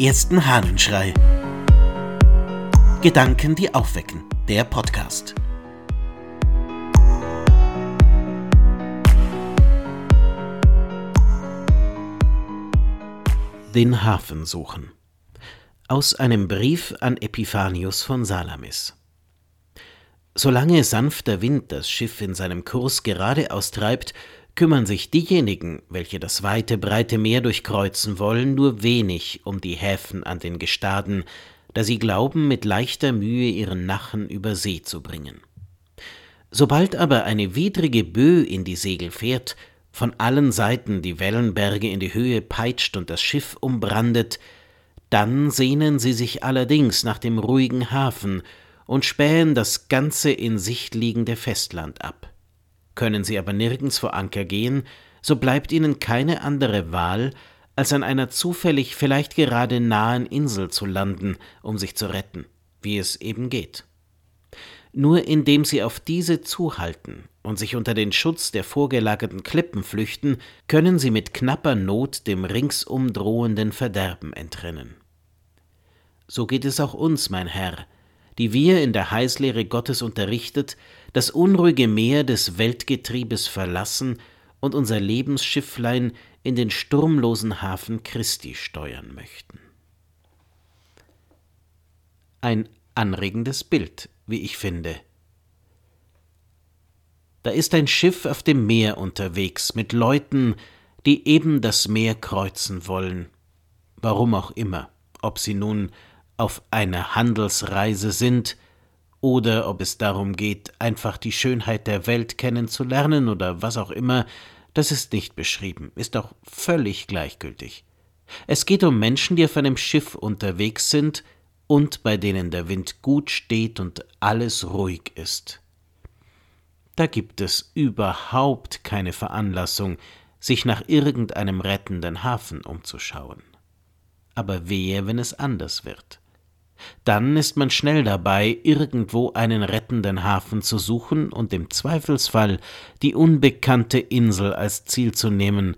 ersten Hahnenschrei. Gedanken, die aufwecken. Der Podcast. Den Hafen suchen. Aus einem Brief an Epiphanius von Salamis. Solange sanfter Wind das Schiff in seinem Kurs geradeaus treibt, kümmern sich diejenigen, welche das weite, breite Meer durchkreuzen wollen, nur wenig um die Häfen an den Gestaden, da sie glauben, mit leichter Mühe ihren Nachen über See zu bringen. Sobald aber eine widrige Böe in die Segel fährt, von allen Seiten die Wellenberge in die Höhe peitscht und das Schiff umbrandet, dann sehnen sie sich allerdings nach dem ruhigen Hafen und spähen das ganze in Sicht liegende Festland ab. Können sie aber nirgends vor Anker gehen, so bleibt ihnen keine andere Wahl, als an einer zufällig vielleicht gerade nahen Insel zu landen, um sich zu retten, wie es eben geht. Nur indem sie auf diese zuhalten und sich unter den Schutz der vorgelagerten Klippen flüchten, können sie mit knapper Not dem ringsum drohenden Verderben entrinnen. So geht es auch uns, mein Herr, die wir in der Heißlehre Gottes unterrichtet, das unruhige Meer des Weltgetriebes verlassen und unser Lebensschifflein in den sturmlosen Hafen Christi steuern möchten. Ein anregendes Bild, wie ich finde. Da ist ein Schiff auf dem Meer unterwegs mit Leuten, die eben das Meer kreuzen wollen, warum auch immer, ob sie nun auf einer Handelsreise sind oder ob es darum geht, einfach die Schönheit der Welt kennenzulernen oder was auch immer, das ist nicht beschrieben, ist auch völlig gleichgültig. Es geht um Menschen, die auf einem Schiff unterwegs sind und bei denen der Wind gut steht und alles ruhig ist. Da gibt es überhaupt keine Veranlassung, sich nach irgendeinem rettenden Hafen umzuschauen. Aber wehe, wenn es anders wird. Dann ist man schnell dabei, irgendwo einen rettenden Hafen zu suchen und im Zweifelsfall die unbekannte Insel als Ziel zu nehmen,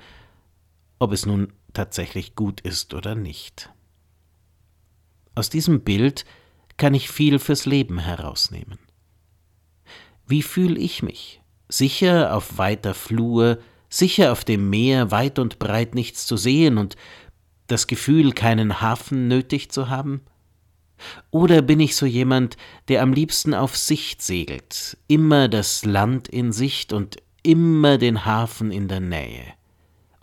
ob es nun tatsächlich gut ist oder nicht. Aus diesem Bild kann ich viel fürs Leben herausnehmen. Wie fühle ich mich? Sicher auf weiter Flur, sicher auf dem Meer weit und breit nichts zu sehen und das Gefühl, keinen Hafen nötig zu haben? Oder bin ich so jemand, der am liebsten auf Sicht segelt, immer das Land in Sicht und immer den Hafen in der Nähe,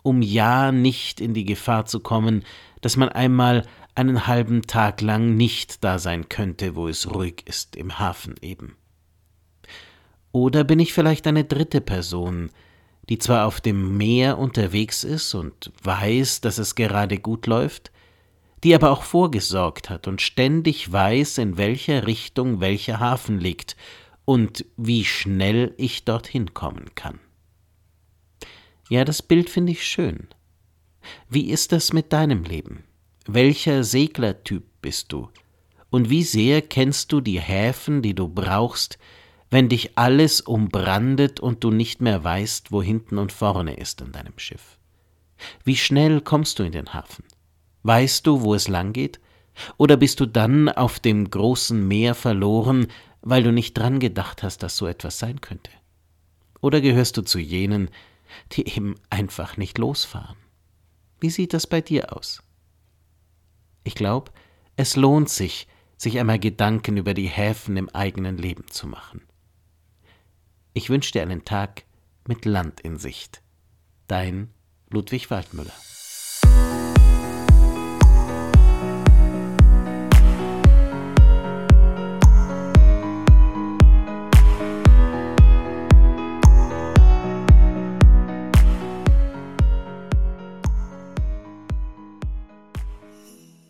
um ja nicht in die Gefahr zu kommen, dass man einmal einen halben Tag lang nicht da sein könnte, wo es ruhig ist, im Hafen eben. Oder bin ich vielleicht eine dritte Person, die zwar auf dem Meer unterwegs ist und weiß, dass es gerade gut läuft, die aber auch vorgesorgt hat und ständig weiß, in welcher Richtung welcher Hafen liegt und wie schnell ich dorthin kommen kann. Ja, das Bild finde ich schön. Wie ist das mit deinem Leben? Welcher Seglertyp bist du? Und wie sehr kennst du die Häfen, die du brauchst, wenn dich alles umbrandet und du nicht mehr weißt, wo hinten und vorne ist an deinem Schiff? Wie schnell kommst du in den Hafen? Weißt du, wo es lang geht? Oder bist du dann auf dem großen Meer verloren, weil du nicht dran gedacht hast, dass so etwas sein könnte? Oder gehörst du zu jenen, die eben einfach nicht losfahren? Wie sieht das bei dir aus? Ich glaube, es lohnt sich, sich einmal Gedanken über die Häfen im eigenen Leben zu machen. Ich wünsche dir einen Tag mit Land in Sicht. Dein Ludwig Waldmüller.